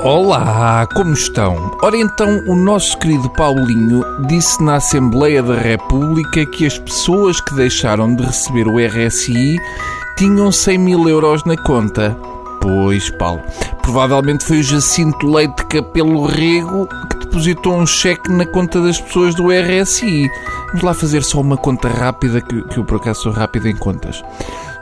Olá, como estão? Ora então, o nosso querido Paulinho disse na Assembleia da República que as pessoas que deixaram de receber o RSI tinham 100 mil euros na conta. Pois, Paulo, provavelmente foi o Jacinto Leite Capelo Rego que depositou um cheque na conta das pessoas do RSI. Vamos lá fazer só uma conta rápida, que, eu por acaso sou rápido em contas.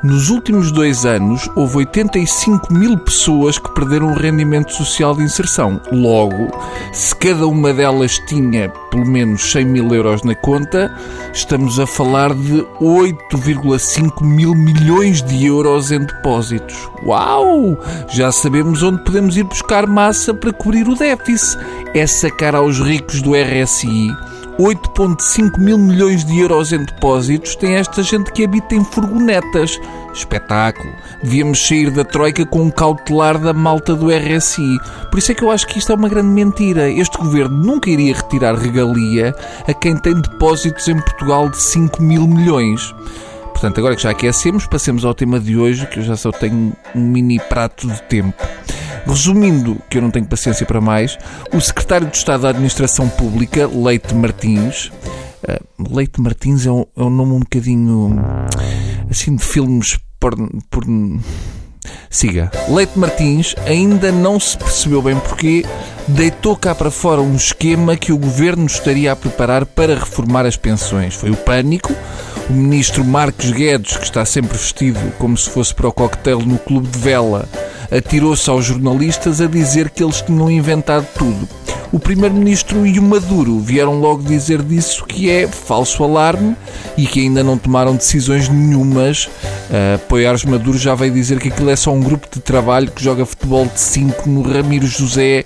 Nos últimos dois anos, houve 85 mil pessoas que perderam o rendimento social de inserção. Logo, se cada uma delas tinha pelo menos 100 mil euros na conta, estamos a falar de 8,5 mil milhões de euros em depósitos. Uau! Já sabemos onde podemos ir buscar massa para cobrir o déficit. É sacar aos ricos do RSI 8,5 mil milhões de euros em depósitos tem esta gente que habita em furgonetas. Espetáculo. Devíamos sair da Troika com um cautelar da malta do RSI. Por isso é que eu acho que isto é uma grande mentira. Este governo nunca iria retirar regalia a quem tem depósitos em Portugal de 5 mil milhões. Portanto, agora que já aquecemos, passemos ao tema de hoje, que eu já só tenho um mini prato de tempo. Resumindo, que eu não tenho paciência para mais, o secretário de Estado da Administração Pública, Leite Martins, uh, Leite Martins é um, é um, nome um bocadinho assim de filmes por, por Siga. Leite Martins ainda não se percebeu bem porque deitou cá para fora um esquema que o governo estaria a preparar para reformar as pensões. Foi o pânico. O ministro Marcos Guedes, que está sempre vestido como se fosse para o coquetel no clube de vela, atirou-se aos jornalistas a dizer que eles tinham inventado tudo. O Primeiro-Ministro e o Maduro vieram logo dizer disso que é falso alarme e que ainda não tomaram decisões nenhumas. Uh, Apoiares Maduro já veio dizer que aquilo é só um grupo de trabalho que joga futebol de 5 no Ramiro José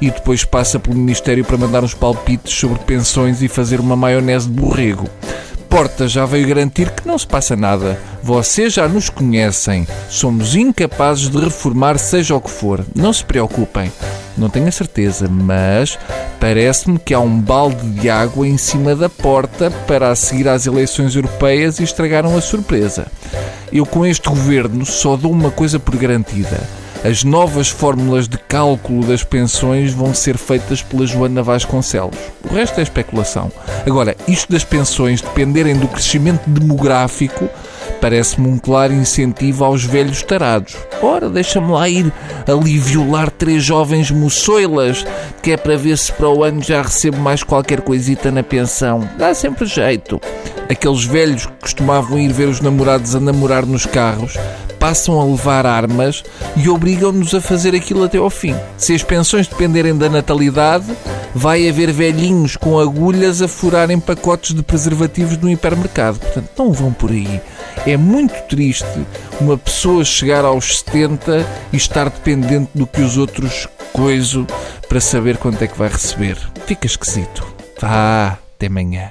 e depois passa pelo Ministério para mandar uns palpites sobre pensões e fazer uma maionese de borrego. Porta já veio garantir que não se passa nada. Vocês já nos conhecem. Somos incapazes de reformar seja o que for. Não se preocupem. Não tenho a certeza, mas parece-me que há um balde de água em cima da porta para a seguir às eleições europeias e estragaram a surpresa. Eu com este governo só dou uma coisa por garantida as novas fórmulas de cálculo das pensões vão ser feitas pela Joana Vasconcelos. O resto é especulação. Agora, isto das pensões dependerem do crescimento demográfico parece-me um claro incentivo aos velhos tarados. Ora, deixa-me lá ir ali violar três jovens moçoilas, que é para ver se para o ano já recebo mais qualquer coisita na pensão. Dá sempre jeito. Aqueles velhos que costumavam ir ver os namorados a namorar nos carros passam a levar armas e obrigam-nos a fazer aquilo até ao fim. Se as pensões dependerem da natalidade, vai haver velhinhos com agulhas a furarem pacotes de preservativos no hipermercado. Portanto, não vão por aí. É muito triste uma pessoa chegar aos 70 e estar dependente do que os outros coiso para saber quanto é que vai receber. Fica esquisito. Vá, até amanhã.